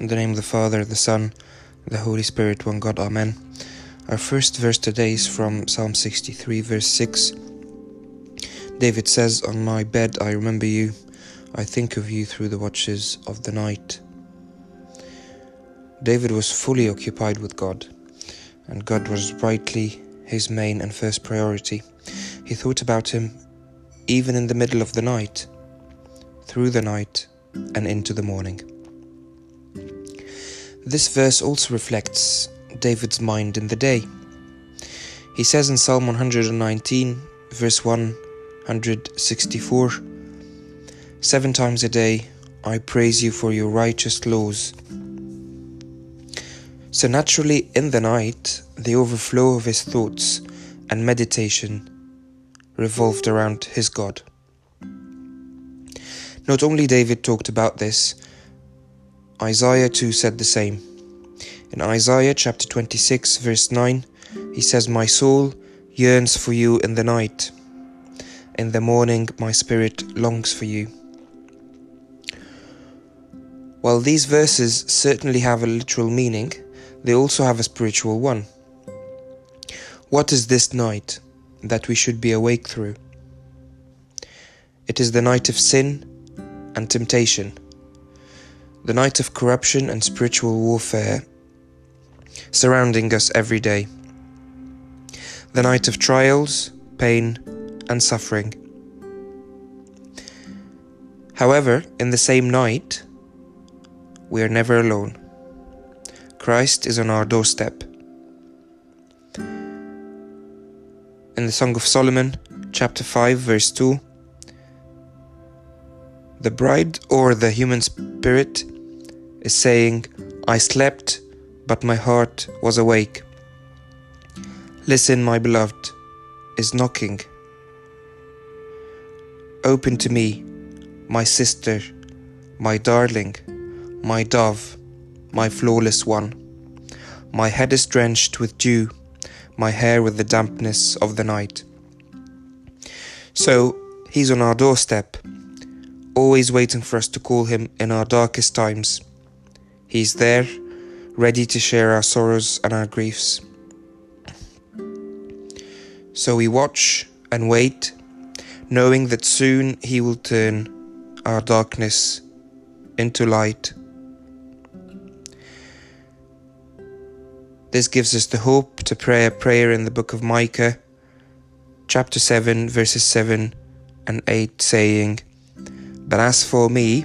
In the name of the Father, the Son, the Holy Spirit, one God, Amen. Our first verse today is from Psalm 63, verse 6. David says, On my bed I remember you, I think of you through the watches of the night. David was fully occupied with God, and God was rightly his main and first priority. He thought about him even in the middle of the night, through the night, and into the morning. This verse also reflects David's mind in the day. He says in Psalm 119, verse 164, Seven times a day I praise you for your righteous laws. So naturally, in the night, the overflow of his thoughts and meditation revolved around his God. Not only David talked about this, Isaiah too said the same. In Isaiah chapter 26, verse 9, he says, My soul yearns for you in the night. In the morning, my spirit longs for you. While these verses certainly have a literal meaning, they also have a spiritual one. What is this night that we should be awake through? It is the night of sin and temptation the night of corruption and spiritual warfare surrounding us every day, the night of trials, pain, and suffering. However, in the same night, we are never alone. Christ is on our doorstep. In the Song of Solomon, chapter 5, verse 2, the bride or the human spirit is saying, I slept, but my heart was awake. Listen, my beloved is knocking. Open to me, my sister, my darling, my dove, my flawless one. My head is drenched with dew, my hair with the dampness of the night. So he's on our doorstep, always waiting for us to call him in our darkest times. He's there, ready to share our sorrows and our griefs. So we watch and wait, knowing that soon He will turn our darkness into light. This gives us the hope to pray a prayer in the book of Micah, chapter 7, verses 7 and 8, saying, But as for me,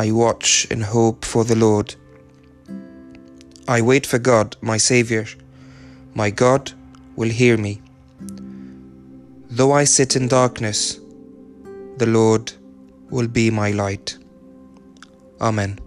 I watch in hope for the Lord. I wait for God, my Saviour. My God will hear me. Though I sit in darkness, the Lord will be my light. Amen.